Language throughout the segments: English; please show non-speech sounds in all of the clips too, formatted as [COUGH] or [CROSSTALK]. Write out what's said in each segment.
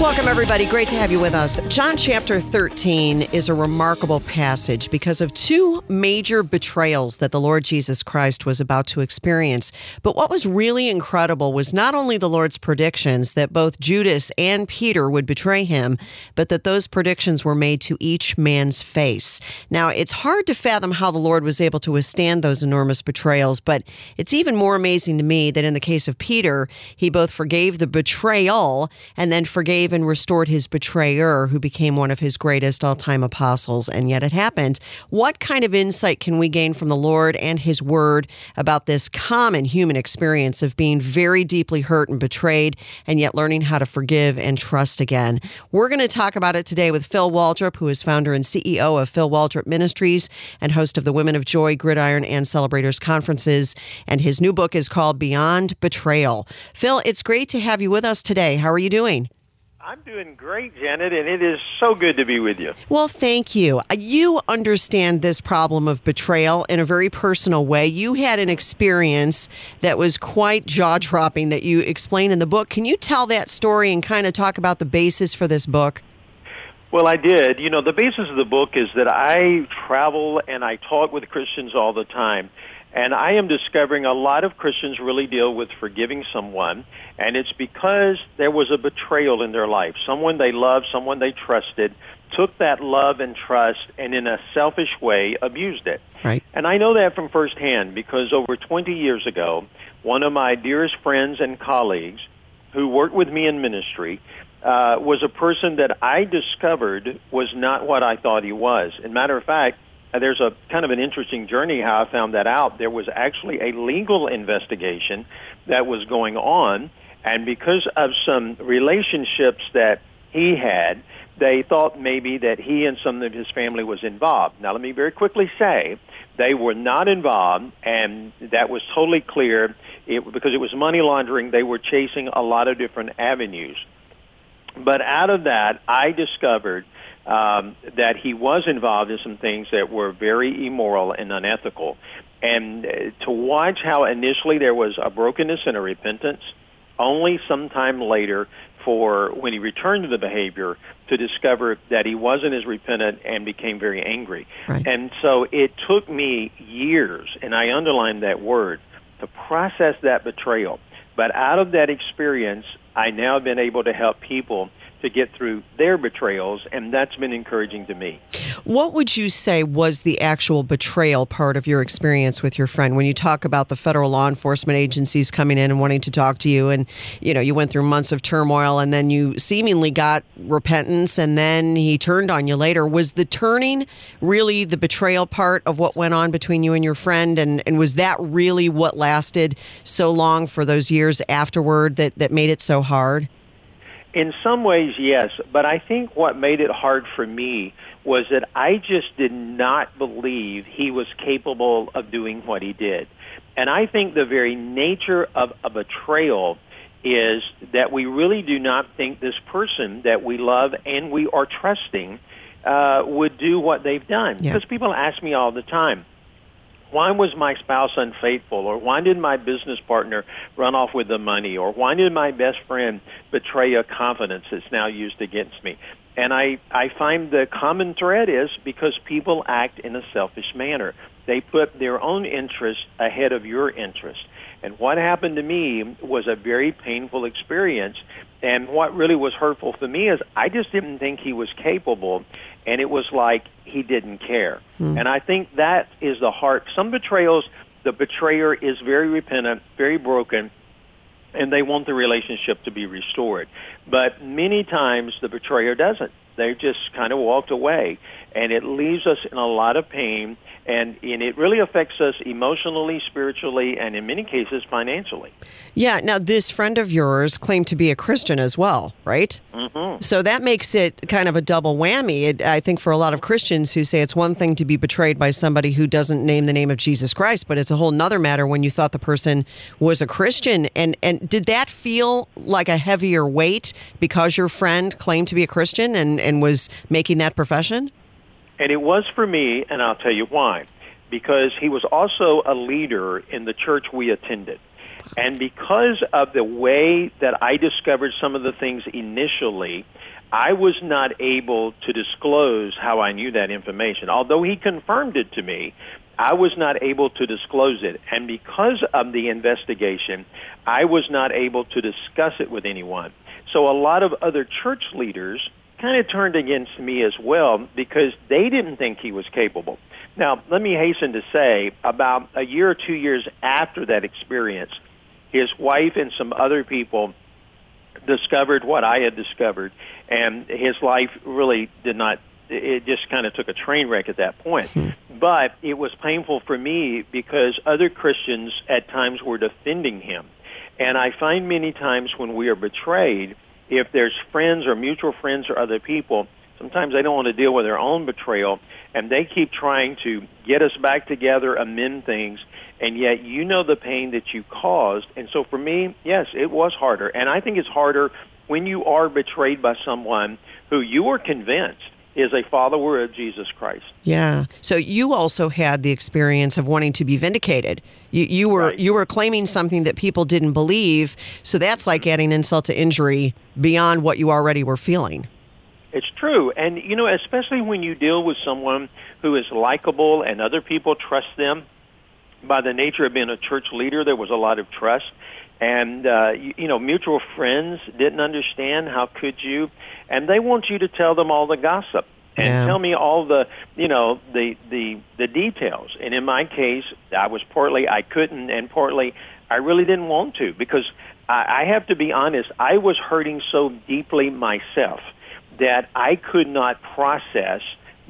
Welcome, everybody. Great to have you with us. John chapter 13 is a remarkable passage because of two major betrayals that the Lord Jesus Christ was about to experience. But what was really incredible was not only the Lord's predictions that both Judas and Peter would betray him, but that those predictions were made to each man's face. Now, it's hard to fathom how the Lord was able to withstand those enormous betrayals, but it's even more amazing to me that in the case of Peter, he both forgave the betrayal and then forgave and restored his betrayer, who became one of his greatest all time apostles, and yet it happened. What kind of insight can we gain from the Lord and his word about this common human experience of being very deeply hurt and betrayed, and yet learning how to forgive and trust again? We're going to talk about it today with Phil Waldrop, who is founder and CEO of Phil Waldrop Ministries and host of the Women of Joy, Gridiron, and Celebrators conferences. And his new book is called Beyond Betrayal. Phil, it's great to have you with us today. How are you doing? I'm doing great, Janet, and it is so good to be with you. Well, thank you. Uh, you understand this problem of betrayal in a very personal way. You had an experience that was quite jaw dropping that you explain in the book. Can you tell that story and kind of talk about the basis for this book? Well, I did. You know, the basis of the book is that I travel and I talk with Christians all the time. And I am discovering a lot of Christians really deal with forgiving someone, and it's because there was a betrayal in their life. Someone they loved, someone they trusted, took that love and trust and in a selfish way abused it. Right. And I know that from firsthand because over 20 years ago, one of my dearest friends and colleagues who worked with me in ministry uh, was a person that I discovered was not what I thought he was. As a matter of fact, there's a kind of an interesting journey how I found that out. There was actually a legal investigation that was going on, and because of some relationships that he had, they thought maybe that he and some of his family was involved. Now, let me very quickly say they were not involved, and that was totally clear it, because it was money laundering. They were chasing a lot of different avenues. But out of that, I discovered um, that he was involved in some things that were very immoral and unethical. And uh, to watch how initially there was a brokenness and a repentance, only sometime later for when he returned to the behavior to discover that he wasn't as repentant and became very angry. Right. And so it took me years, and I underline that word, to process that betrayal. But out of that experience, I now have been able to help people to get through their betrayals, and that's been encouraging to me. What would you say was the actual betrayal part of your experience with your friend? When you talk about the federal law enforcement agencies coming in and wanting to talk to you and you know you went through months of turmoil and then you seemingly got repentance and then he turned on you later. Was the turning really the betrayal part of what went on between you and your friend? And and was that really what lasted so long for those years afterward that that made it so hard in some ways, yes, but I think what made it hard for me was that I just did not believe he was capable of doing what he did. And I think the very nature of a betrayal is that we really do not think this person that we love and we are trusting uh, would do what they've done. Yeah. Because people ask me all the time, why was my spouse unfaithful? Or why did my business partner run off with the money? Or why did my best friend betray a confidence that's now used against me? And i i find the common thread is because people act in a selfish manner. They put their own interest ahead of your interest. And what happened to me was a very painful experience. And what really was hurtful for me is I just didn't think he was capable, and it was like he didn't care. Hmm. And I think that is the heart. Some betrayals, the betrayer is very repentant, very broken, and they want the relationship to be restored. But many times the betrayer doesn't. They just kind of walked away, and it leaves us in a lot of pain and, and it really affects us emotionally, spiritually, and in many cases financially. Yeah. Now, this friend of yours claimed to be a Christian as well, right? Mm-hmm. So that makes it kind of a double whammy. It, I think for a lot of Christians who say it's one thing to be betrayed by somebody who doesn't name the name of Jesus Christ, but it's a whole nother matter when you thought the person was a Christian. And and did that feel like a heavier weight because your friend claimed to be a Christian and, and was making that profession? And it was for me, and I'll tell you why. Because he was also a leader in the church we attended. And because of the way that I discovered some of the things initially, I was not able to disclose how I knew that information. Although he confirmed it to me, I was not able to disclose it. And because of the investigation, I was not able to discuss it with anyone. So a lot of other church leaders kind of turned against me as well because they didn't think he was capable. Now, let me hasten to say, about a year or two years after that experience, his wife and some other people discovered what I had discovered, and his life really did not. It just kind of took a train wreck at that point. Hmm. But it was painful for me because other Christians at times were defending him. And I find many times when we are betrayed, if there's friends or mutual friends or other people, sometimes they don't want to deal with their own betrayal and they keep trying to get us back together, amend things, and yet you know the pain that you caused. And so for me, yes, it was harder. And I think it's harder when you are betrayed by someone who you are convinced is a follower of Jesus Christ. Yeah. So you also had the experience of wanting to be vindicated. You, you were right. you were claiming something that people didn't believe. So that's like adding insult to injury beyond what you already were feeling. It's true. And you know, especially when you deal with someone who is likable and other people trust them, by the nature of being a church leader, there was a lot of trust and uh, you, you know mutual friends didn't understand how could you and they want you to tell them all the gossip and Yeah. tell me all the you know the the the details and in my case i was partly i couldn't and partly i really didn't want to because i, I have to be honest i was hurting so deeply myself that i could not process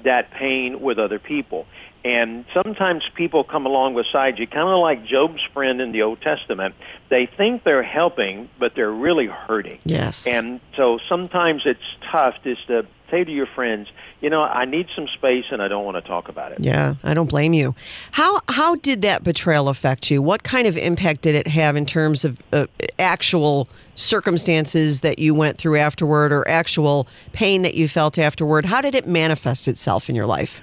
that pain with other people and sometimes people come along beside you, kind of like Job's friend in the Old Testament. They think they're helping, but they're really hurting. Yes. And so sometimes it's tough just to say to your friends, you know, I need some space and I don't want to talk about it. Yeah, I don't blame you. How how did that betrayal affect you? What kind of impact did it have in terms of uh, actual circumstances that you went through afterward or actual pain that you felt afterward? How did it manifest itself in your life?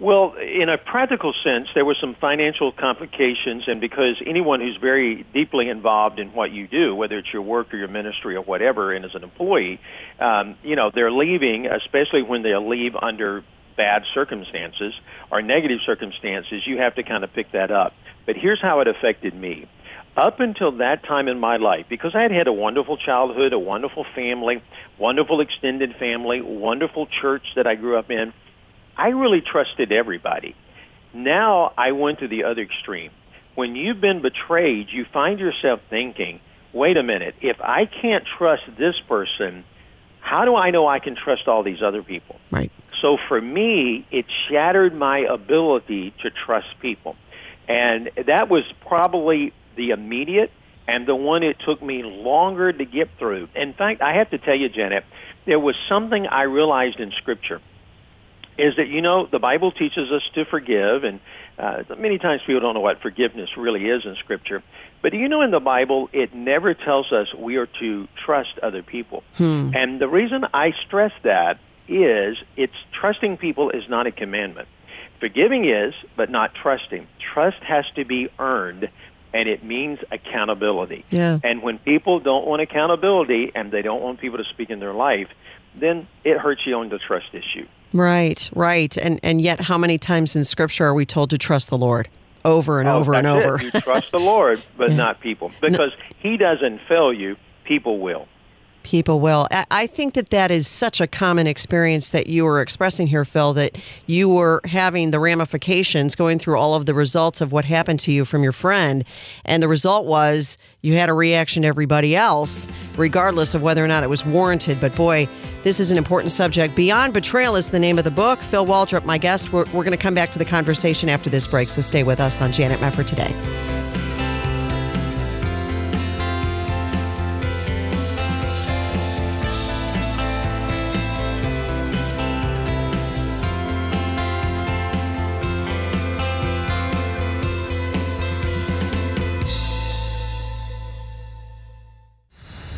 Well, in a practical sense, there were some financial complications, and because anyone who's very deeply involved in what you do, whether it's your work or your ministry or whatever, and as an employee, um, you know, they're leaving, especially when they leave under bad circumstances or negative circumstances, you have to kind of pick that up. But here's how it affected me. Up until that time in my life, because I had had a wonderful childhood, a wonderful family, wonderful extended family, wonderful church that I grew up in, I really trusted everybody. Now I went to the other extreme. When you've been betrayed, you find yourself thinking, wait a minute, if I can't trust this person, how do I know I can trust all these other people? Right. So for me, it shattered my ability to trust people. And that was probably the immediate and the one it took me longer to get through. In fact, I have to tell you, Janet, there was something I realized in Scripture is that you know the Bible teaches us to forgive, and uh, many times people don't know what forgiveness really is in Scripture. But do you know in the Bible it never tells us we are to trust other people, and the reason I stress that is it's trusting people is not a commandment. Forgiving is, but not trusting. Trust has to be earned, and it means accountability. Yeah. And when people don't want accountability and they don't want people to speak in their life, then it hurts you on the trust issue. Right, right. And and yet how many times in scripture are we told to trust the Lord? Over and Oh, over and over. You trust the Lord, but [LAUGHS] not people. Because he doesn't fail you, people will. People will. I- think that that is such a common experience that you were expressing here, Phil, that you were having the ramifications going through all of the results of what happened to you from your friend. And the result was you had a reaction to everybody else, regardless of whether or not it was warranted. But boy, this is an important subject. Beyond Betrayal is the name of the book. Phil Waldrop, my guest. We're, we're going to come back to the conversation after this break, so stay with us on Janet Mefford today.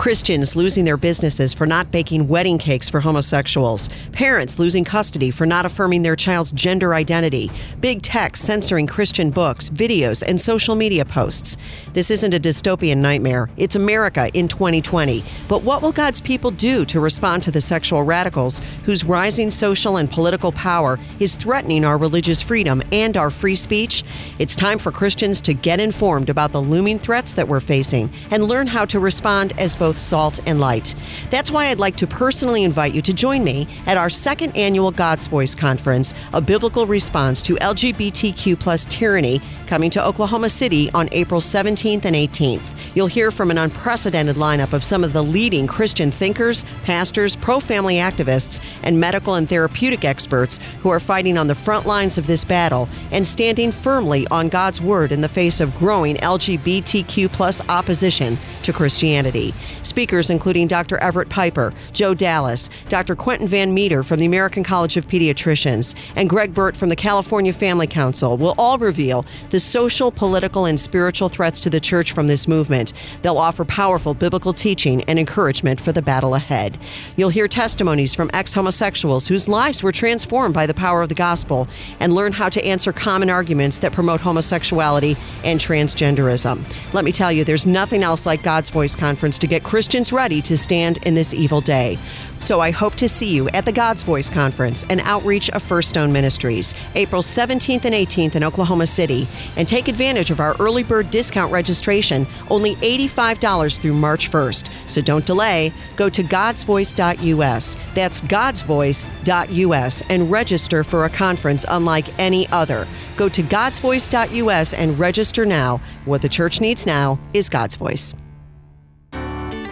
Christians losing their businesses for not baking wedding cakes for homosexuals. Parents losing custody for not affirming their child's gender identity. Big tech censoring Christian books, videos, and social media posts. This isn't a dystopian nightmare. It's America in 2020. But what will God's people do to respond to the sexual radicals whose rising social and political power is threatening our religious freedom and our free speech? It's time for Christians to get informed about the looming threats that we're facing and learn how to respond as both salt and light. That's why I'd like to personally invite you to join me at our second annual God's Voice Conference, a biblical response to LGBTQ plus tyranny, coming to Oklahoma City on April 17th and 18th. You'll hear from an unprecedented lineup of some of the leading Christian thinkers, pastors, pro family activists, and medical and therapeutic experts who are fighting on the front lines of this battle and standing firmly on God's word in the face of growing LGBTQ plus opposition to Christianity. Speakers including Dr. Everett Piper, Joe Dallas, Dr. Quentin Van Meter from the American College of Pediatricians, and Greg Burt from the California Family Council will all reveal the social, political, and spiritual threats to the church from this movement. They'll offer powerful biblical teaching and encouragement for the battle ahead. You'll hear testimonies from ex homosexuals whose lives were transformed by the power of the gospel and learn how to answer common arguments that promote homosexuality and transgenderism. Let me tell you, there's nothing else like God's Voice Conference to get Christians ready to stand in this evil day. So I hope to see you at the God's Voice Conference, an outreach of First Stone Ministries, April 17th and 18th in Oklahoma City, and take advantage of our early bird discount registration, only $85 through March 1st. So don't delay. Go to godsvoice.us. That's godsvoice.us and register for a conference unlike any other. Go to godsvoice.us and register now. What the church needs now is God's voice.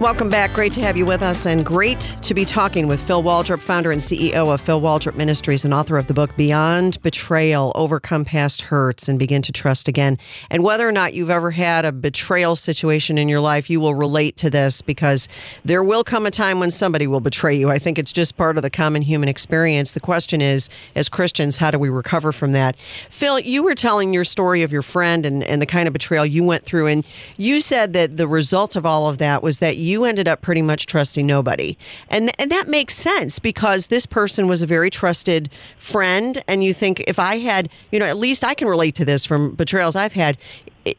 Welcome back. Great to have you with us, and great to be talking with Phil Waldrop, founder and CEO of Phil Waldrop Ministries and author of the book Beyond Betrayal Overcome Past Hurts and Begin to Trust Again. And whether or not you've ever had a betrayal situation in your life, you will relate to this because there will come a time when somebody will betray you. I think it's just part of the common human experience. The question is, as Christians, how do we recover from that? Phil, you were telling your story of your friend and, and the kind of betrayal you went through, and you said that the result of all of that was that you ended up pretty much trusting nobody. And, and that makes sense because this person was a very trusted friend. And you think, if I had, you know, at least I can relate to this from betrayals I've had.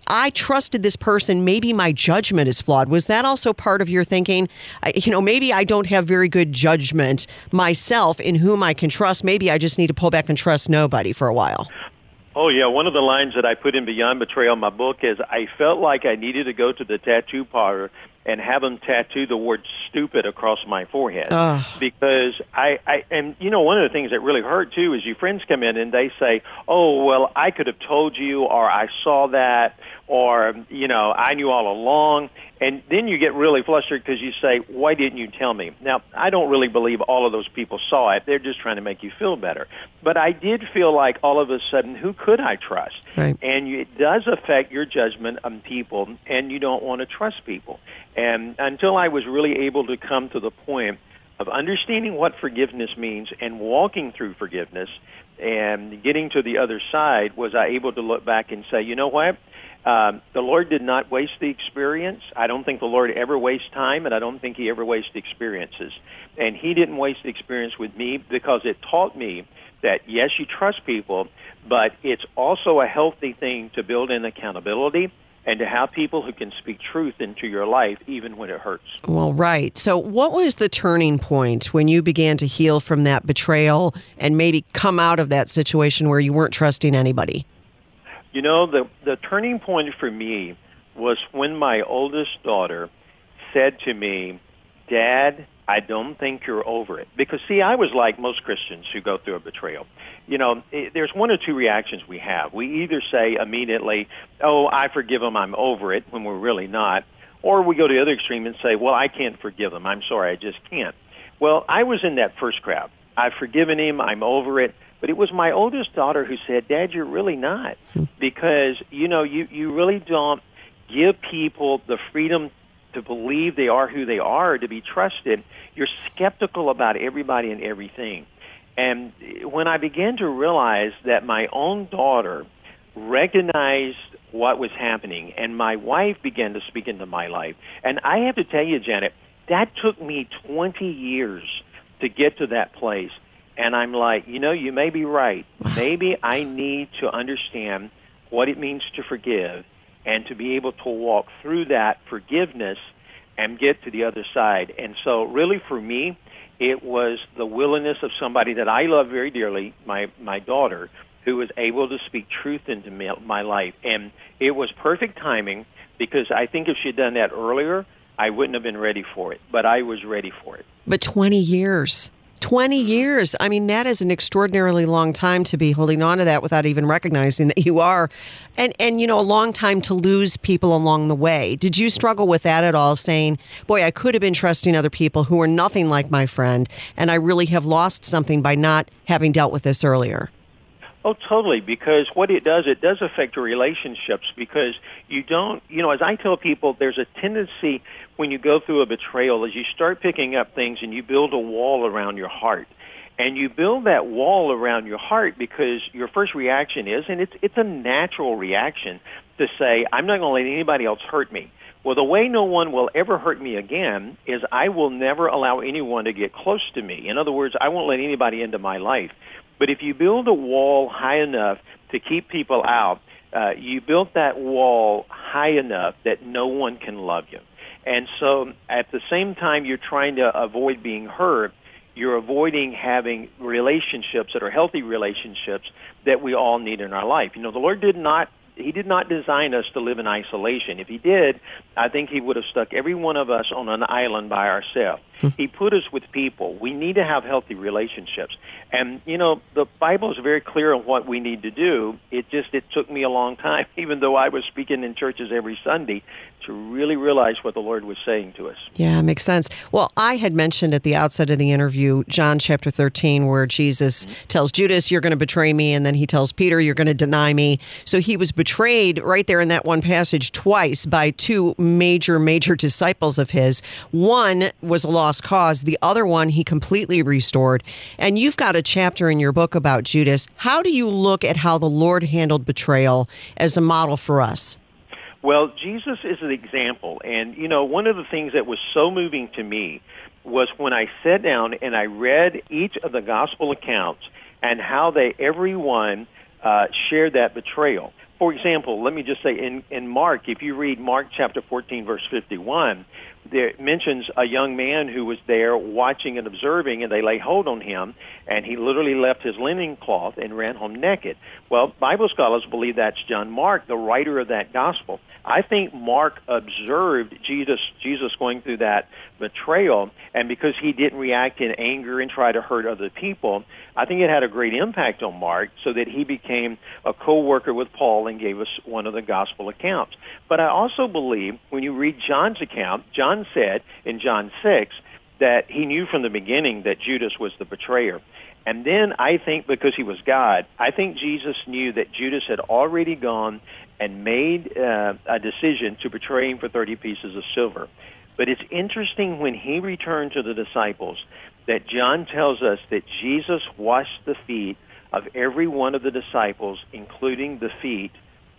I trusted this person. Maybe my judgment is flawed. Was that also part of your thinking? I, you know, maybe I don't have very good judgment myself in whom I can trust. Maybe I just need to pull back and trust nobody for a while. Oh yeah, one of the lines that I put in Beyond Betrayal in my book is I felt like I needed to go to the tattoo parlor and have them tattoo the word stupid across my forehead Ugh. because I, I and you know one of the things that really hurt too is your friends come in and they say oh well I could have told you or I saw that or you know I knew all along. And then you get really flustered because you say why didn't you tell me? Now I don't really believe all of those people saw it. They're just trying to make you feel better. But I did feel like all of a sudden who could I trust? Right. and you, it does affect your judgment on people and you don't want to trust people. And until I was really able to come to the point of understanding what forgiveness means and walking through forgiveness and getting to the other side was I able to look back and say, you know what? Um, the Lord did not waste the experience. I don't think the Lord ever wastes time, and I don't think He ever wastes experiences. And He didn't waste the experience with me because it taught me that yes, you trust people, but it's also a healthy thing to build in accountability and to have people who can speak truth into your life even when it hurts. Well, right. So, what was the turning point when you began to heal from that betrayal and maybe come out of that situation where you weren't trusting anybody? You know, the the turning point for me was when my oldest daughter said to me, "Dad, I don't think you're over it." Because see, I was like most Christians who go through a betrayal. You know, it, there's one or two reactions we have. We either say immediately, "Oh, I forgive him, I'm over it," when we're really not, or we go to the other extreme and say, "Well, I can't forgive him. I'm sorry, I just can't." Well, I was in that first crowd. I've forgiven him. I'm over it. But it was my oldest daughter who said, "Dad, you're really not, hmm. because you know you you really don't give people the freedom to believe they are who they are, to be trusted. You're skeptical about everybody and everything." And when I began to realize that my own daughter recognized what was happening, and my wife began to speak into my life, and I have to tell you, Janet, that took me 20 years to get to that place. And I'm like, you know, you may be right. Maybe I need to understand what it means to forgive and to be able to walk through that forgiveness and get to the other side. And so really for me, it was the willingness of somebody that I love very dearly, my, my daughter, who was able to speak truth into my life. And it was perfect timing because I think if she'd done that earlier, I wouldn't have been ready for it. But I was ready for it. But 20 years. 20 years. I mean, that is an extraordinarily long time to be holding on to that without even recognizing that you are. And, and, you know, a long time to lose people along the way. Did you struggle with that at all, saying, boy, I could have been trusting other people who are nothing like my friend, and I really have lost something by not having dealt with this earlier? Oh, totally. Because what it does, it does affect your relationships because you don't, you know, as I tell people, there's a tendency when you go through a betrayal is you start picking up things and you build a wall around your heart. And you build that wall around your heart because your first reaction is, and it's, it's a natural reaction to say, I'm not going to let anybody else hurt me. Well, the way no one will ever hurt me again is I will never allow anyone to get close to me. In other words, I won't let anybody into my life. But if you build a wall high enough to keep people out, uh, you built that wall high enough that no one can love you. And so at the same time you're trying to avoid being hurt, you're avoiding having relationships that are healthy relationships that we all need in our life. You know, the Lord did not he did not design us to live in isolation. If he did, I think he would have stuck every one of us on an island by ourselves. Hmm. he put us with people. We need to have healthy relationships. And you know, the Bible is very clear on what we need to do. It just it took me a long time, [LAUGHS] even though I was speaking in churches every Sunday, to really realize what the Lord was saying to us. Yeah, makes sense. Well, I had mentioned at the outset of the interview John chapter 13 where Jesus mm-hmm. tells Judas you're going to betray me and then he tells Peter you're going to deny me. So he was betrayed right there in that one passage twice by two major major disciples of his. One was a lost cause, the other one he completely restored. And you've got a chapter in your book about Judas. How do you look at how the Lord handled betrayal as a model for us? Well, Jesus is an example. And, you know, one of the things that was so moving to me was when I sat down and I read each of the gospel accounts and how they, everyone, uh, shared that betrayal. For example, let me just say in, in Mark, if you read Mark chapter 14, verse 51, there mentions a young man who was there watching and observing, and they lay hold on him, and he literally left his linen cloth and ran home naked. Well, Bible scholars believe that's John Mark, the writer of that gospel. I think Mark observed Jesus Jesus going through that betrayal, and because he didn't react in anger and try to hurt other people, I think it had a great impact on Mark, so that he became a co-worker with Paul and gave us one of the gospel accounts. But I also believe when you read John's account, John said in John six that he knew from the beginning that Judas was the betrayer. And then I think because he was God, I think Jesus knew that Judas had already gone and made uh, a decision to betray him for 30 pieces of silver. But it's interesting when he returned to the disciples that John tells us that Jesus washed the feet of every one of the disciples, including the feet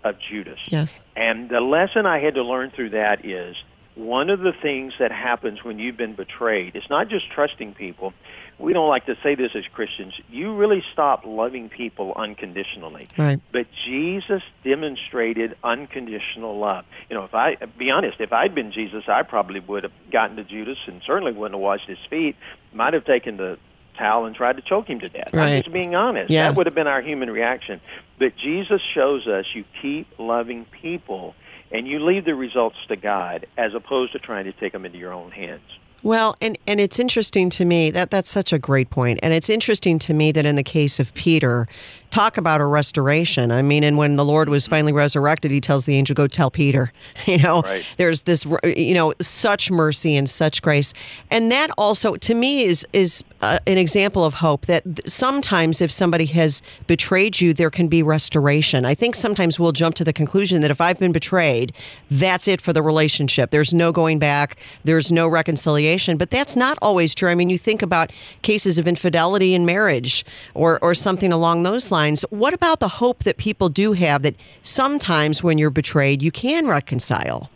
of Judas. Yes. And the lesson I had to learn through that is one of the things that happens when you've been betrayed, it's not just trusting people, we don't like to say this as Christians, you really stop loving people unconditionally. Right. But Jesus demonstrated unconditional love. You know, if I be honest, if I'd been Jesus, I probably would have gotten to Judas and certainly wouldn't have washed his feet. Might have taken the towel and tried to choke him to death. Right. I'm just being honest. Yeah. That would have been our human reaction. But Jesus shows us you keep loving people and you leave the results to God as opposed to trying to take them into your own hands. Well, and, and it's interesting to me that that's such a great point. And it's interesting to me that in the case of Peter, talk about a restoration. I mean, and when the Lord was finally resurrected, he tells the angel, go tell Peter, [LAUGHS] you know, Right. there's this, you know, such mercy and such grace. And that also, to me, is, is uh, an example of hope that sometimes if somebody has betrayed you, there can be restoration. I think sometimes we'll jump to the conclusion that if I've been betrayed, that's it for the relationship. There's no going back. There's no reconciliation. But that's not always true. I mean, you think about cases of infidelity in marriage or, or something along those lines. What about the hope that people do have that sometimes when you're betrayed, you can reconcile?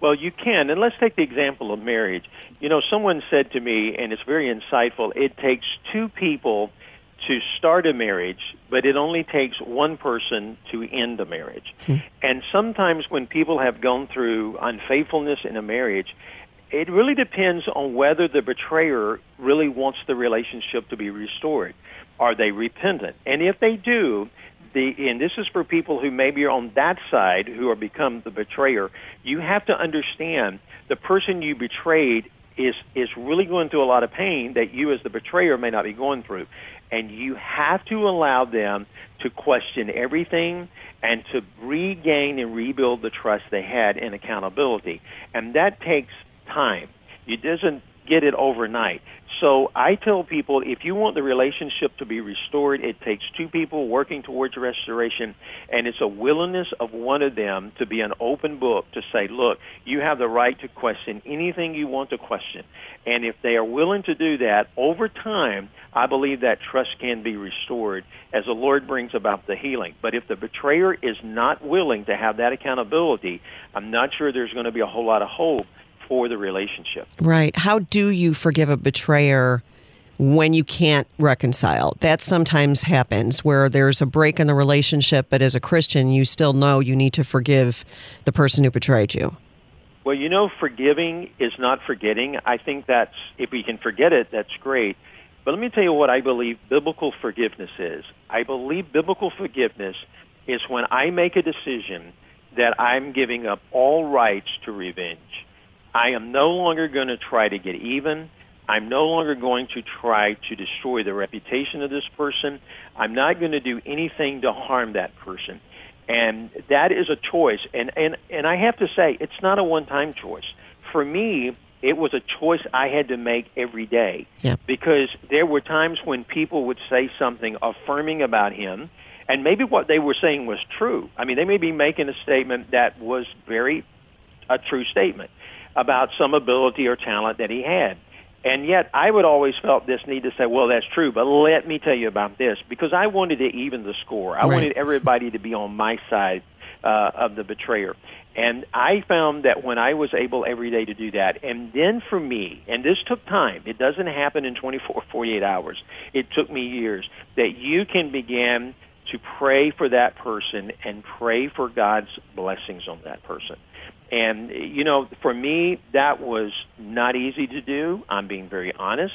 Well, you can. And let's take the example of marriage. You know, someone said to me, and it's very insightful, it takes two people to start a marriage, but it only takes one person to end a marriage. Hmm. And sometimes when people have gone through unfaithfulness in a marriage, it really depends on whether the betrayer really wants the relationship to be restored. Are they repentant? And if they do, the and this is for people who maybe are on that side who are become the betrayer, you have to understand the person you betrayed is is really going through a lot of pain that you as the betrayer may not be going through. And you have to allow them to question everything and to regain and rebuild the trust they had in accountability. And that takes time. It doesn't get it overnight. So I tell people if you want the relationship to be restored, it takes two people working towards restoration, and it's a willingness of one of them to be an open book to say, look, you have the right to question anything you want to question. And if they are willing to do that, over time, I believe that trust can be restored as the Lord brings about the healing. But if the betrayer is not willing to have that accountability, I'm not sure there's going to be a whole lot of hope for the relationship. Right. How do you forgive a betrayer when you can't reconcile? That sometimes happens where there's a break in the relationship, but as a Christian, you still know you need to forgive the person who betrayed you. Well, you know, forgiving is not forgetting. I think that's, if we can forget it, that's great. But let me tell you what I believe biblical forgiveness is. I believe biblical forgiveness is when I make a decision that I'm giving up all rights to revenge. I am no longer going to try to get even. I'm no longer going to try to destroy the reputation of this person. I'm not going to do anything to harm that person. And that is a choice. And, and, and I have to say, it's not a one-time choice. For me, it was a choice I had to make every day. Yeah. Because there were times when people would say something affirming about him, and maybe what they were saying was true. I mean, they may be making a statement that was very a true statement about some ability or talent that he had. And yet I would always felt this need to say, well, that's true, but let me tell you about this because I wanted to even the score. I Right. wanted everybody to be on my side uh, of the betrayer. And I found that when I was able every day to do that, and then for me, and this took time, it doesn't happen in 24, 48 hours. It took me years that you can begin to pray for that person and pray for God's blessings on that person. And, you know, for me, that was not easy to do. I'm being very honest.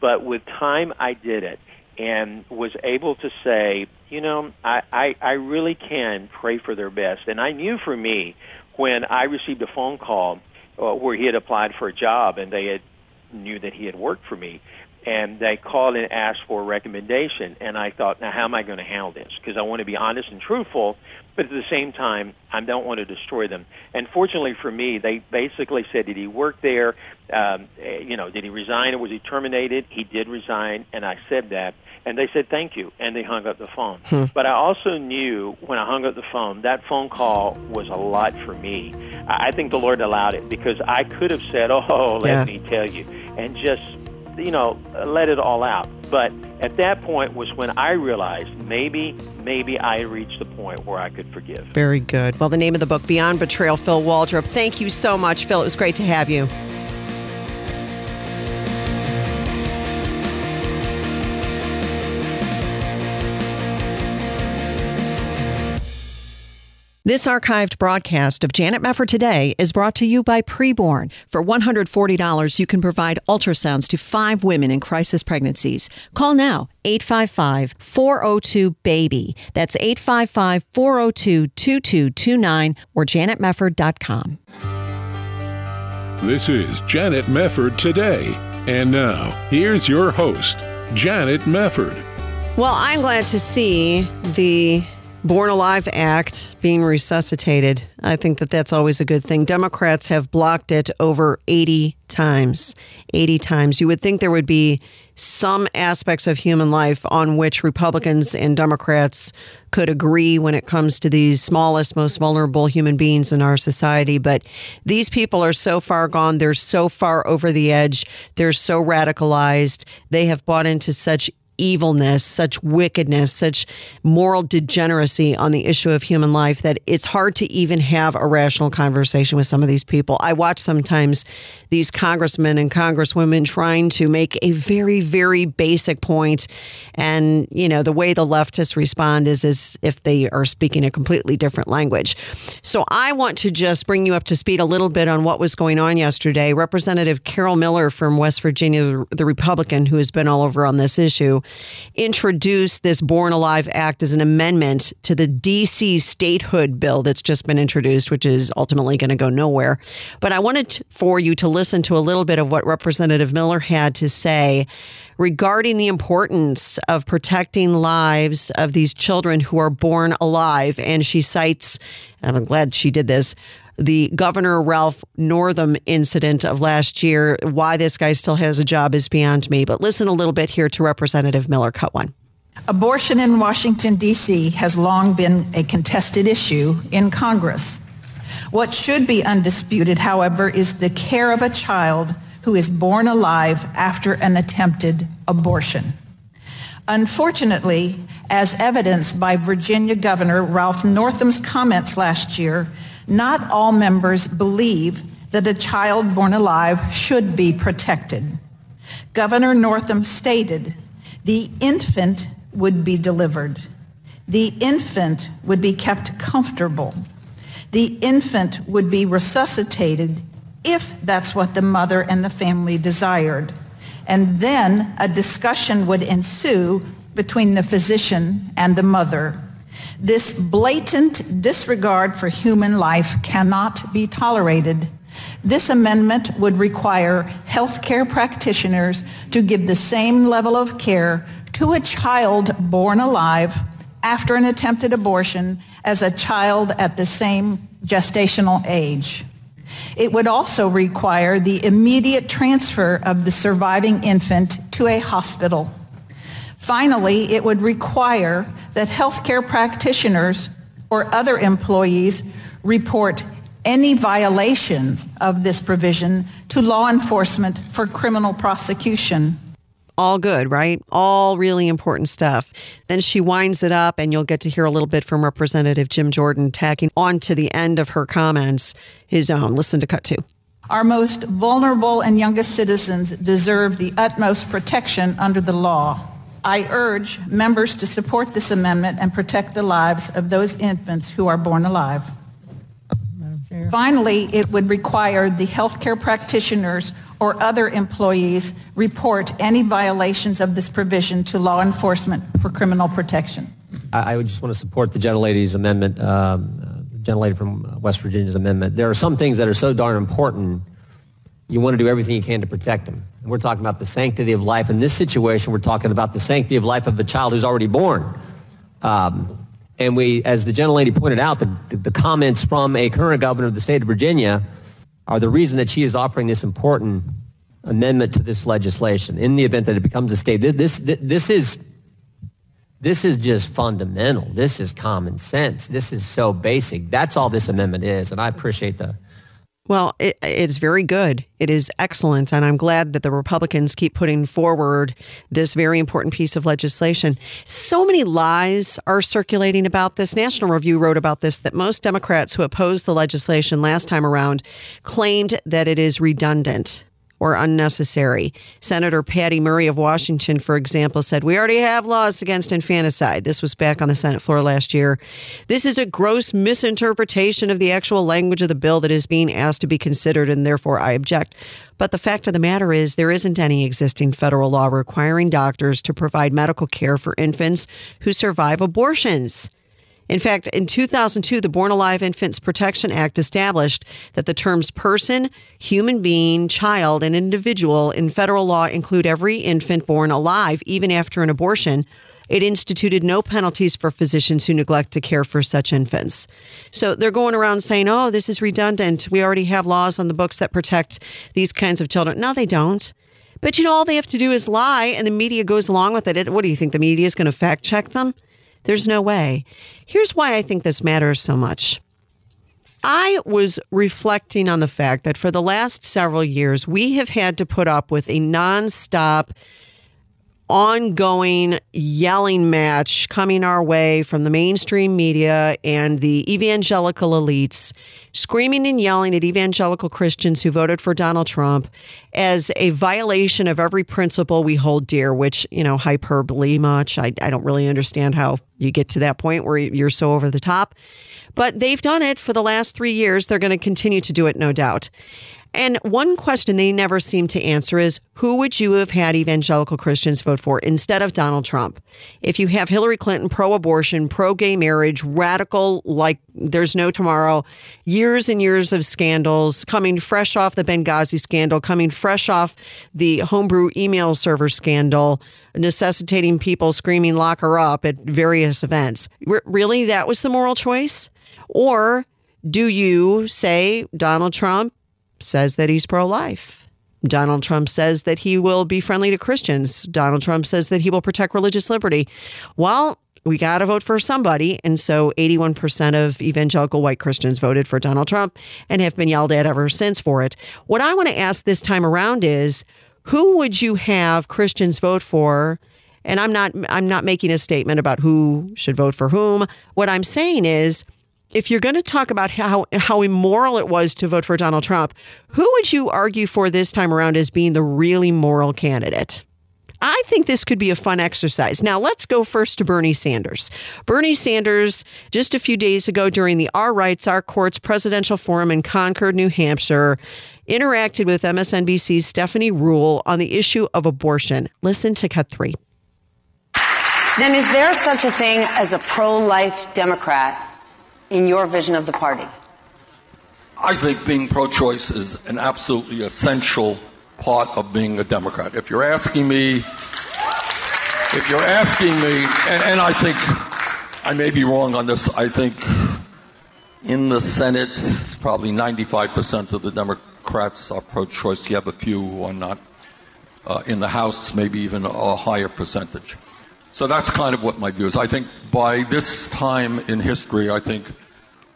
But with time, I did it and was able to say, you know, I, I, I really can pray for their best. And I knew for me, when I received a phone call uh, where he had applied for a job and they had knew that he had worked for me, and they called and asked for a recommendation. And I thought, now how am I going to handle this? Because I want to be honest and truthful, but at the same time, I don't want to destroy them. And fortunately for me, they basically said, did he work there? Um, eh, you know, did he resign or was he terminated? He did resign, and I said that. And they said thank you, and they hung up the phone. But I also knew when I hung up the phone, that phone call was a lot for me. I I think the Lord allowed it because I could have said, "Oh, let Yeah. me tell you," and just you know let it all out. But at that point was when I realized maybe maybe I reached the point where I could forgive. Very good. Well, the name of the book, Beyond Betrayal, Phil Waldrop. Thank you so much, Phil. It was great to have you. This archived broadcast of Janet Mefford Today is brought to you by Preborn. For $140, you can provide ultrasounds to five women in crisis pregnancies. Call now 855 402 BABY. That's 855 402 2229 or janetmefford.com. This is Janet Mefford Today. And now, here's your host, Janet Mefford. Well, I'm glad to see the Born Alive Act being resuscitated. I think that that's always a good thing. Democrats have blocked it over 80 times. 80 times. You would think there would be some aspects of human life on which Republicans and Democrats could agree when it comes to these smallest, most vulnerable human beings in our society. But these people are so far gone. They're so far over the edge. They're so radicalized. They have bought into such evilness, such wickedness, such moral degeneracy on the issue of human life that it's hard to even have a rational conversation with some of these people. I watch sometimes these congressmen and congresswomen trying to make a very, very basic point, and you know the way the leftists respond is as if they are speaking a completely different language. So I want to just bring you up to speed a little bit on what was going on yesterday. Representative Carol Miller from West Virginia, the Republican who has been all over on this issue, introduced this Born Alive Act as an amendment to the DC statehood bill that's just been introduced, which is ultimately going to go nowhere. But I wanted for you to listen to a little bit of what Representative Miller had to say regarding the importance of protecting lives of these children who are born alive. And she cites, and I'm glad she did this, the Governor Ralph Northam incident of last year. Why this guy still has a job is beyond me. But listen a little bit here to Representative Miller. Cut one. Abortion in Washington, D.C. has long been a contested issue in Congress. What should be undisputed, however, is the care of a child who is born alive after an attempted abortion. Unfortunately, as evidenced by Virginia Governor Ralph Northam's comments last year, not all members believe that a child born alive should be protected. Governor Northam stated the infant would be delivered. The infant would be kept comfortable. The infant would be resuscitated if that's what the mother and the family desired. And then a discussion would ensue between the physician and the mother. This blatant disregard for human life cannot be tolerated. This amendment would require healthcare practitioners to give the same level of care to a child born alive after an attempted abortion as a child at the same gestational age. It would also require the immediate transfer of the surviving infant to a hospital. Finally, it would require that healthcare practitioners or other employees report any violations of this provision to law enforcement for criminal prosecution. All good, right? All really important stuff. Then she winds it up, and you'll get to hear a little bit from Representative Jim Jordan tacking on to the end of her comments his own. Listen to cut two. Our most vulnerable and youngest citizens deserve the utmost protection under the law. I urge members to support this amendment and protect the lives of those infants who are born alive. Finally, it would require the healthcare practitioners or other employees report any violations of this provision to law enforcement for criminal protection. I, would just want to support the gentlelady's amendment, um, the gentlelady from West Virginia's amendment. There are some things that are so darn important, you want to do everything you can to protect them. And we're talking about the sanctity of life. In this situation, we're talking about the sanctity of life of the child who's already born. Um, and we, as the gentlelady pointed out, the, the, comments from a current governor of the state of Virginia are the reason that she is offering this important amendment to this legislation in the event that it becomes a state. This, this, this, is, this is just fundamental. This is common sense. This is so basic. That's all this amendment is. And I appreciate the, well, it, it's very good. It is excellent. And I'm glad that the Republicans keep putting forward this very important piece of legislation. So many lies are circulating about this. National Review wrote about this that most Democrats who opposed the legislation last time around claimed that it is redundant. Or unnecessary. Senator Patty Murray of Washington, for example, said, We already have laws against infanticide. This was back on the Senate floor last year. This is a gross misinterpretation of the actual language of the bill that is being asked to be considered, and therefore I object. But the fact of the matter is, there isn't any existing federal law requiring doctors to provide medical care for infants who survive abortions. In fact, in 2002, the Born Alive Infants Protection Act established that the terms person, human being, child, and individual in federal law include every infant born alive, even after an abortion. It instituted no penalties for physicians who neglect to care for such infants. So they're going around saying, oh, this is redundant. We already have laws on the books that protect these kinds of children. No, they don't. But you know, all they have to do is lie, and the media goes along with it. What do you think? The media is going to fact check them? There's no way. Here's why I think this matters so much. I was reflecting on the fact that for the last several years, we have had to put up with a nonstop, ongoing yelling match coming our way from the mainstream media and the evangelical elites, screaming and yelling at evangelical Christians who voted for Donald Trump as a violation of every principle we hold dear, which, you know, hyperbole much. I, I don't really understand how you get to that point where you're so over the top. But they've done it for the last three years. They're going to continue to do it, no doubt. And one question they never seem to answer is who would you have had evangelical Christians vote for instead of Donald Trump? If you have Hillary Clinton pro abortion, pro gay marriage, radical like there's no tomorrow, years and years of scandals coming fresh off the Benghazi scandal, coming fresh off the homebrew email server scandal, necessitating people screaming lock her up at various events. Really, that was the moral choice? Or do you say Donald Trump says that he's pro life. Donald Trump says that he will be friendly to Christians. Donald Trump says that he will protect religious liberty. Well, we got to vote for somebody. And so 81% of evangelical white Christians voted for Donald Trump and have been yelled at ever since for it. What I want to ask this time around is who would you have Christians vote for? And I'm not I'm not making a statement about who should vote for whom. What I'm saying is if you're going to talk about how how immoral it was to vote for Donald Trump, who would you argue for this time around as being the really moral candidate? I think this could be a fun exercise. Now, let's go first to Bernie Sanders. Bernie Sanders, just a few days ago during the Our Rights, Our Courts presidential forum in Concord, New Hampshire, interacted with MSNBC's Stephanie Ruhle on the issue of abortion. Listen to cut three. Then, is there such a thing as a pro life Democrat in your vision of the party? I think being pro choice is an absolutely essential part of being a Democrat. If you're asking me, if you're asking me, and, and I think I may be wrong on this, I think in the Senate, probably 95% of the Democrats are pro choice. You have a few who are not. Uh, in the House, maybe even a higher percentage. So that's kind of what my view is. I think by this time in history, I think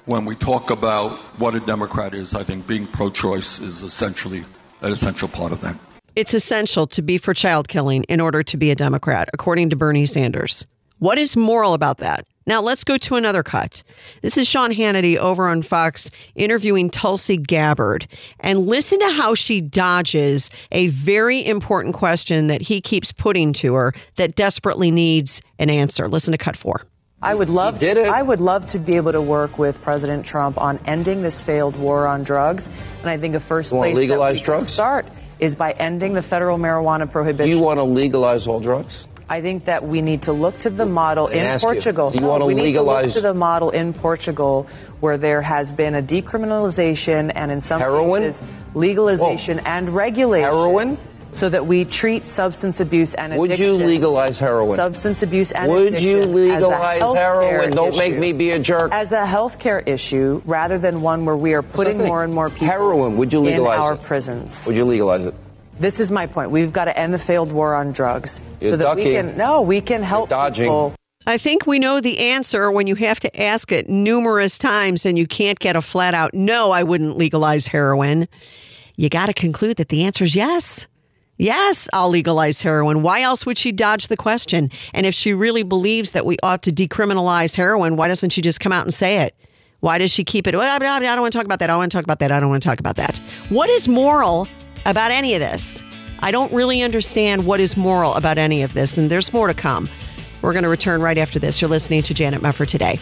when we talk about what a Democrat is, I think being pro choice is essentially an essential part of that. It's essential to be for child killing in order to be a Democrat, according to Bernie Sanders. What is moral about that? Now let's go to another cut. This is Sean Hannity over on Fox interviewing Tulsi Gabbard. And listen to how she dodges a very important question that he keeps putting to her that desperately needs an answer. Listen to cut four. I would love to, I would love to be able to work with President Trump on ending this failed war on drugs. And I think a first you place legalize that we drugs? start is by ending the federal marijuana prohibition. You want to legalize all drugs? I think that we need to look to the model And in you, Portugal. you No, want to we need to look to the model in Portugal where there has been a decriminalization and in some Heroin? cases legalization and regulation. Heroin? So that we treat substance abuse and addiction. Would you legalize heroin? Substance abuse and Would you addiction legalize as a heroin? Don't make me be a jerk. As a healthcare issue, rather than one where we are putting more and more people heroin, would you legalize in our it? prisons. Would you legalize it? This is my point. We've got to end the failed war on drugs You're so that we can no, we can help dodging. people. I think we know the answer when you have to ask it numerous times and you can't get a flat out no, I wouldn't legalize heroin. You got to conclude that the answer is yes. Yes, I'll legalize heroin. Why else would she dodge the question? And if she really believes that we ought to decriminalize heroin, why doesn't she just come out and say it? Why does she keep it? Well, I don't want to talk about that. I don't want to talk about that. I don't want to talk about that. What is moral about any of this. I don't really understand what is moral about any of this, and there's more to come. We're going to return right after this. You're listening to Janet Mefford today.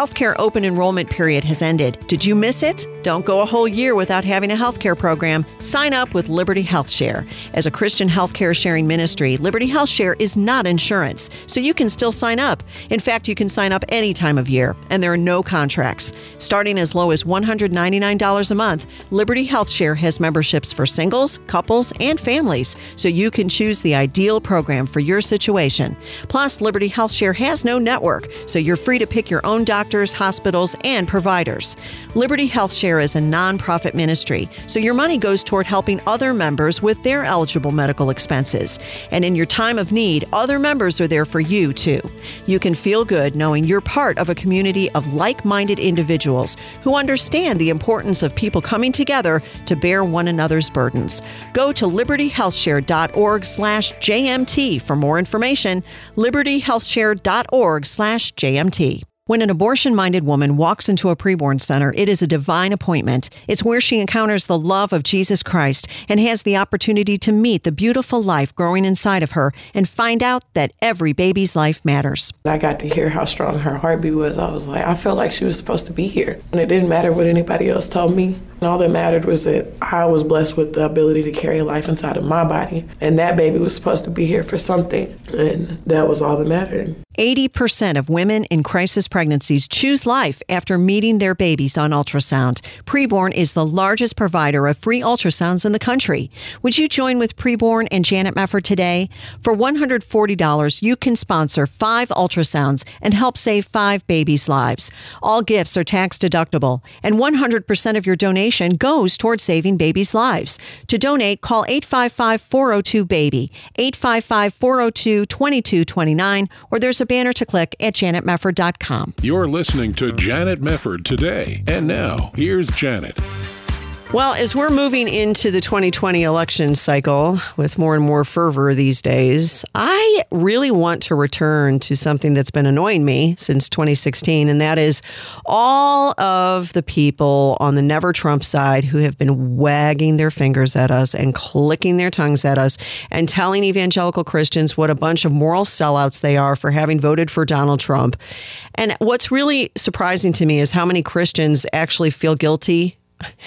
Healthcare open enrollment period has ended. Did you miss it? Don't go a whole year without having a healthcare program. Sign up with Liberty Health Share. As a Christian healthcare sharing ministry, Liberty Health Share is not insurance, so you can still sign up. In fact, you can sign up any time of year, and there are no contracts. Starting as low as $199 a month, Liberty Health Share has memberships for singles, couples, and families, so you can choose the ideal program for your situation. Plus, Liberty Health Share has no network, so you're free to pick your own doctors, hospitals, and providers. Liberty HealthShare is a nonprofit ministry, so your money goes toward helping other members with their eligible medical expenses. And in your time of need, other members are there for you too. You can feel good knowing you're part of a community of like minded individuals who understand the importance of people coming together to bear one another's burdens. Go to libertyhealthshare.org slash JMT for more information. libertyhealthshare.org slash JMT. When an abortion minded woman walks into a preborn center, it is a divine appointment. It's where she encounters the love of Jesus Christ and has the opportunity to meet the beautiful life growing inside of her and find out that every baby's life matters. I got to hear how strong her heartbeat was. I was like, I felt like she was supposed to be here. And it didn't matter what anybody else told me. And all that mattered was that I was blessed with the ability to carry life inside of my body. And that baby was supposed to be here for something. And that was all that mattered. 80% of women in crisis pregnancies choose life after meeting their babies on ultrasound. Preborn is the largest provider of free ultrasounds in the country. Would you join with Preborn and Janet Mefford today? For $140, you can sponsor five ultrasounds and help save five babies' lives. All gifts are tax deductible, and 100% of your donation goes towards saving babies' lives. To donate, call 855 402 BABY, 855 402 2229, or there's a banner to click at janetmefford.com. You're listening to Janet Mefford today. And now, here's Janet. Well, as we're moving into the 2020 election cycle with more and more fervor these days, I really want to return to something that's been annoying me since 2016, and that is all of the people on the Never Trump side who have been wagging their fingers at us and clicking their tongues at us and telling evangelical Christians what a bunch of moral sellouts they are for having voted for Donald Trump. And what's really surprising to me is how many Christians actually feel guilty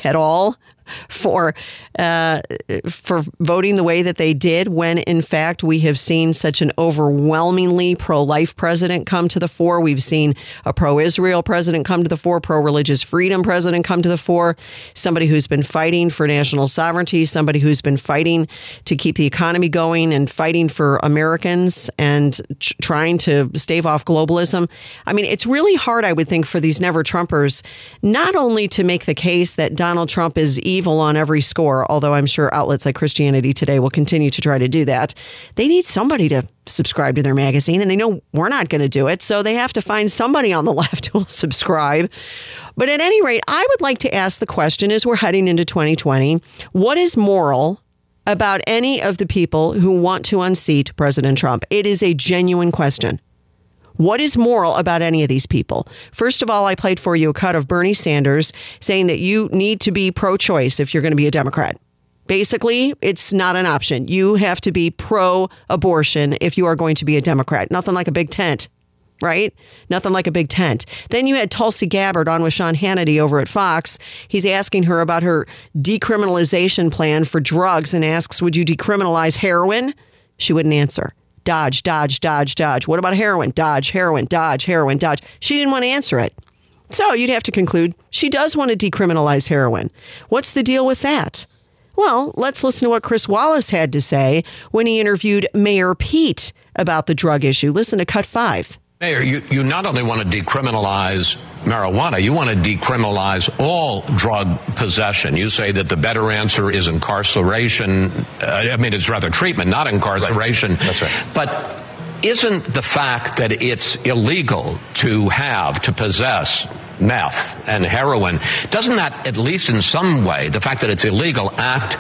at all [LAUGHS] for uh, for voting the way that they did when in fact we have seen such an overwhelmingly pro-life president come to the fore. We've seen a pro-israel president come to the fore pro-religious freedom president come to the fore somebody who's been fighting for national sovereignty somebody who's been fighting to keep the economy going and fighting for americans and ch- trying to stave off globalism. I mean it's really hard i would think for these never trumpers not only to make the case that donald trump is evil on every score, although I'm sure outlets like Christianity Today will continue to try to do that. They need somebody to subscribe to their magazine, and they know we're not going to do it. So they have to find somebody on the [LAUGHS] left who will subscribe. But at any rate, I would like to ask the question as we're heading into 2020 what is moral? About any of the people who want to unseat President Trump. It is a genuine question. What is moral about any of these people? First of all, I played for you a cut of Bernie Sanders saying that you need to be pro choice if you're going to be a Democrat. Basically, it's not an option. You have to be pro abortion if you are going to be a Democrat. Nothing like a big tent, right? Nothing like a big tent. Then you had Tulsi Gabbard on with Sean Hannity over at Fox. He's asking her about her decriminalization plan for drugs and asks, Would you decriminalize heroin? She wouldn't answer dodge, dodge, dodge, dodge. What about heroin? Dodge, heroin, dodge, heroin, dodge. She didn't want to answer it. So you'd have to conclude she does want to decriminalize heroin. What's the deal with that? Well, let's listen to what Chris Wallace had to say when he interviewed Mayor Pete about the drug issue. Listen to cut five. Mayor, you, you not only want to decriminalize marijuana, you want to decriminalize all drug possession. You say that the better answer is incarceration. Uh, I mean, it's rather treatment, not incarceration. Right. That's right. But isn't the fact that it's illegal to have, to possess meth and heroin, doesn't that, at least in some way, the fact that it's illegal, act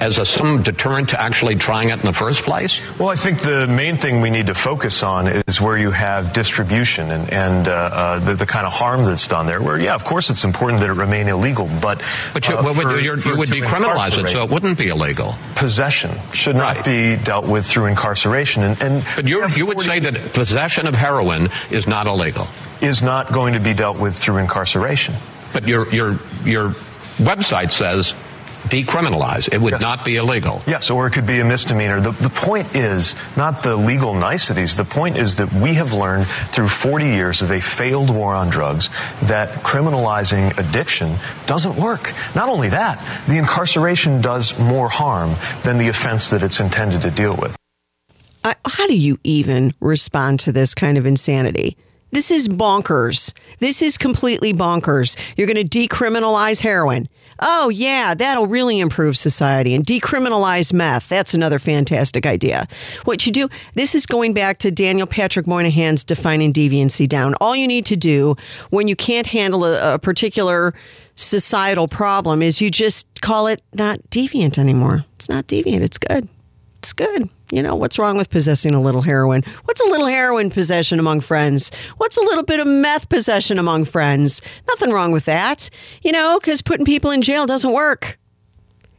as a, some deterrent to actually trying it in the first place? Well, I think the main thing we need to focus on is where you have distribution and, and uh, uh, the, the, kind of harm that's done there. Where, yeah, of course, it's important that it remain illegal, but but you, uh, for, you would decriminalize it, so it wouldn't be illegal. Possession should not right. be dealt with through incarceration, and, and but you would say that possession of heroin is not illegal. Is not going to be dealt with through incarceration. But your your your website says decriminalize. It would yes. not be illegal. Yes, or it could be a misdemeanor. The, the point is not the legal niceties. The point is that we have learned through 40 years of a failed war on drugs that criminalizing addiction doesn't work. Not only that, the incarceration does more harm than the offense that it's intended to deal with. Uh, how do you even respond to this kind of insanity? This is bonkers. This is completely bonkers. You're going to decriminalize heroin oh, yeah, that'll really improve society and decriminalize meth. That's another fantastic idea. What you do, this is going back to Daniel Patrick Moynihan's defining deviancy down. All you need to do when you can't handle a, a particular societal problem is you just call it not deviant anymore. It's not deviant, it's good. It's good. You know, what's wrong with possessing a little heroin? What's a little heroin possession among friends? What's a little bit of meth possession among friends? Nothing wrong with that. You know, because putting people in jail doesn't work.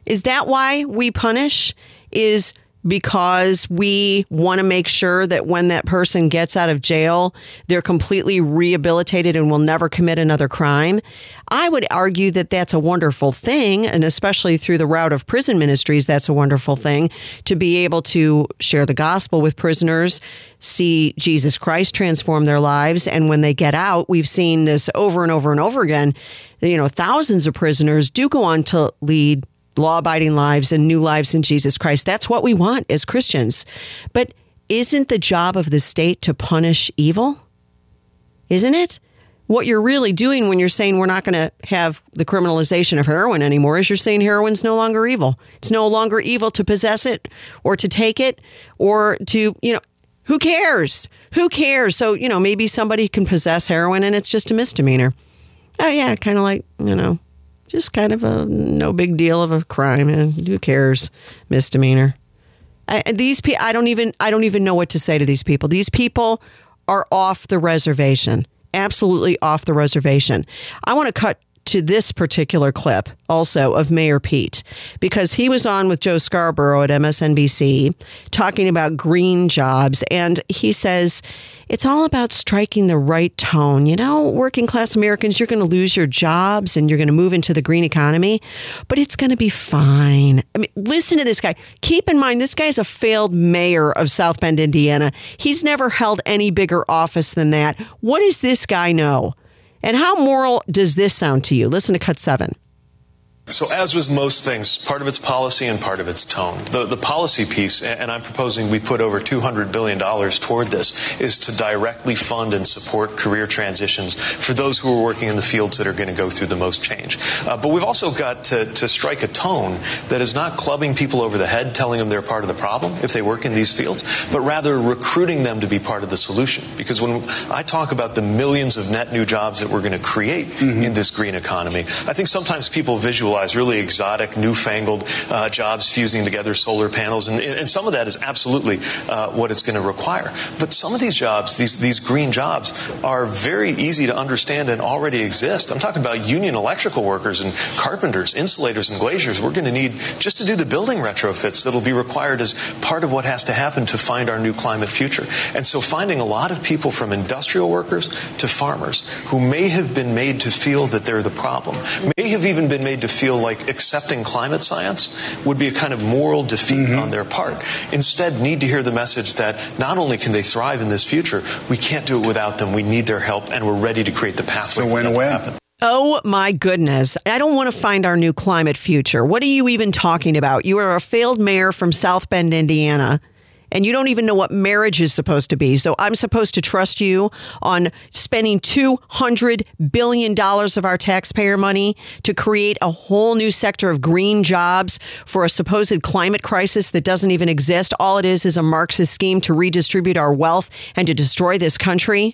Is that why we punish? Is because we want to make sure that when that person gets out of jail, they're completely rehabilitated and will never commit another crime. I would argue that that's a wonderful thing, and especially through the route of prison ministries, that's a wonderful thing to be able to share the gospel with prisoners, see Jesus Christ transform their lives. And when they get out, we've seen this over and over and over again. You know, thousands of prisoners do go on to lead law abiding lives and new lives in Jesus Christ. That's what we want as Christians. But isn't the job of the state to punish evil? Isn't it? What you're really doing when you're saying we're not going to have the criminalization of heroin anymore is you're saying heroin's no longer evil. It's no longer evil to possess it or to take it or to, you know, who cares? Who cares? So, you know, maybe somebody can possess heroin and it's just a misdemeanor. Oh, yeah, kind of like, you know, just kind of a no big deal of a crime and who cares? Misdemeanor. I, these people i don't even i don't even know what to say to these people. These people are off the reservation. Absolutely off the reservation. I want to cut to this particular clip also of Mayor Pete because he was on with Joe Scarborough at MSNBC talking about green jobs. And he says it's all about striking the right tone. You know, working class Americans, you're going to lose your jobs and you're going to move into the green economy, but it's going to be fine. I mean, listen to this guy. Keep in mind, this guy's a failed mayor of South Bend, Indiana. He's never held any bigger office than that. What does this guy know? And how moral does this sound to you? Listen to cut seven. So, as with most things, part of its policy and part of its tone. The, the policy piece, and I'm proposing we put over $200 billion toward this, is to directly fund and support career transitions for those who are working in the fields that are going to go through the most change. Uh, but we've also got to, to strike a tone that is not clubbing people over the head, telling them they're part of the problem if they work in these fields, but rather recruiting them to be part of the solution. Because when I talk about the millions of net new jobs that we're going to create mm-hmm. in this green economy, I think sometimes people visualize really exotic, newfangled uh, jobs fusing together solar panels, and, and some of that is absolutely uh, what it's going to require. But some of these jobs, these these green jobs, are very easy to understand and already exist. I'm talking about union electrical workers and carpenters, insulators, and glaziers. We're going to need just to do the building retrofits that'll be required as part of what has to happen to find our new climate future. And so, finding a lot of people from industrial workers to farmers who may have been made to feel that they're the problem, may have even been made to feel feel like accepting climate science would be a kind of moral defeat mm-hmm. on their part. Instead, need to hear the message that not only can they thrive in this future, we can't do it without them. We need their help, and we're ready to create the pathway so for that to happen. Oh my goodness. I don't want to find our new climate future. What are you even talking about? You are a failed mayor from South Bend, Indiana and you don't even know what marriage is supposed to be. So I'm supposed to trust you on spending $200 billion of our taxpayer money to create a whole new sector of green jobs for a supposed climate crisis that doesn't even exist. All it is is a Marxist scheme to redistribute our wealth and to destroy this country.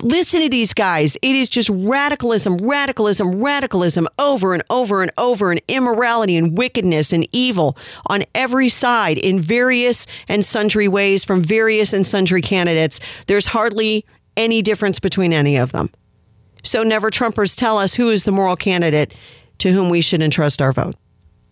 Listen to these guys. It is just radicalism, radicalism, radicalism over and over and over, and immorality and wickedness and evil on every side in various and sundry ways from various and sundry candidates. There's hardly any difference between any of them. So, never Trumpers tell us who is the moral candidate to whom we should entrust our vote.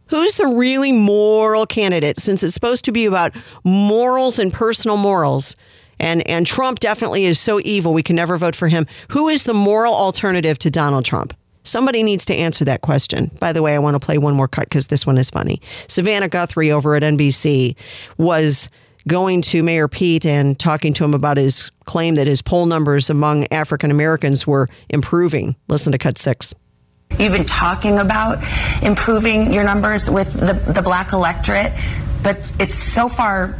Who's the really moral candidate since it's supposed to be about morals and personal morals? And, and Trump definitely is so evil, we can never vote for him. Who is the moral alternative to Donald Trump? Somebody needs to answer that question. By the way, I want to play one more cut because this one is funny. Savannah Guthrie over at NBC was going to Mayor Pete and talking to him about his claim that his poll numbers among African Americans were improving. Listen to cut six. You've been talking about improving your numbers with the, the black electorate, but it's so far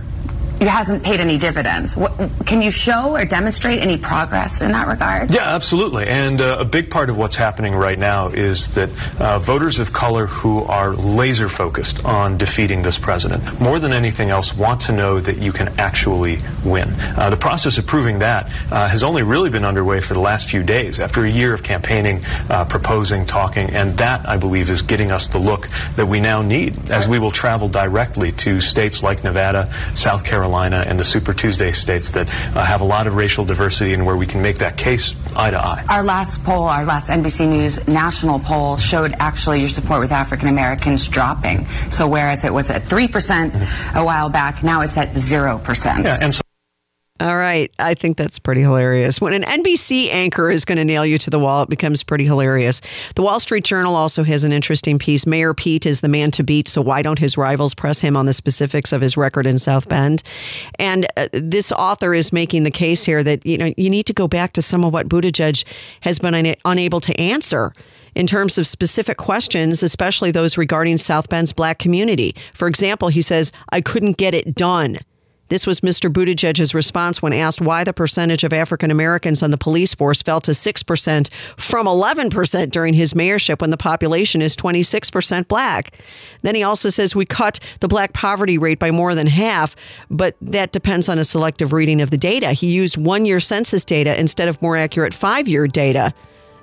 it hasn't paid any dividends. What, can you show or demonstrate any progress in that regard? Yeah, absolutely. And uh, a big part of what's happening right now is that uh, voters of color who are laser focused on defeating this president, more than anything else, want to know that you can actually win. Uh, the process of proving that uh, has only really been underway for the last few days after a year of campaigning, uh, proposing, talking, and that, I believe, is getting us the look that we now need as we will travel directly to states like Nevada, South Carolina, Carolina and the Super Tuesday states that uh, have a lot of racial diversity and where we can make that case eye to eye. Our last poll, our last NBC News national poll, showed actually your support with African Americans dropping. So whereas it was at 3% a while back, now it's at 0%. Yeah, and so all right. I think that's pretty hilarious. When an NBC anchor is going to nail you to the wall, it becomes pretty hilarious. The Wall Street Journal also has an interesting piece. Mayor Pete is the man to beat, so why don't his rivals press him on the specifics of his record in South Bend? And uh, this author is making the case here that you know you need to go back to some of what Buttigieg has been una- unable to answer in terms of specific questions, especially those regarding South Bend's black community. For example, he says, I couldn't get it done. This was Mr. Buttigieg's response when asked why the percentage of African Americans on the police force fell to 6% from 11% during his mayorship when the population is 26% black. Then he also says we cut the black poverty rate by more than half, but that depends on a selective reading of the data. He used one year census data instead of more accurate five year data.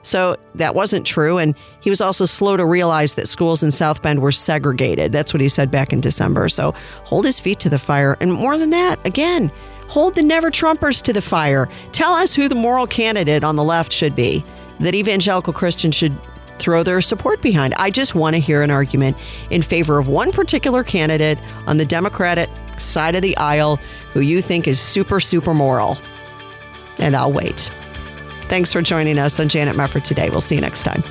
So that wasn't true. And he was also slow to realize that schools in South Bend were segregated. That's what he said back in December. So hold his feet to the fire. And more than that, again, hold the never Trumpers to the fire. Tell us who the moral candidate on the left should be, that evangelical Christians should throw their support behind. I just want to hear an argument in favor of one particular candidate on the Democratic side of the aisle who you think is super, super moral. And I'll wait. Thanks for joining us on Janet Mefford today. We'll see you next time.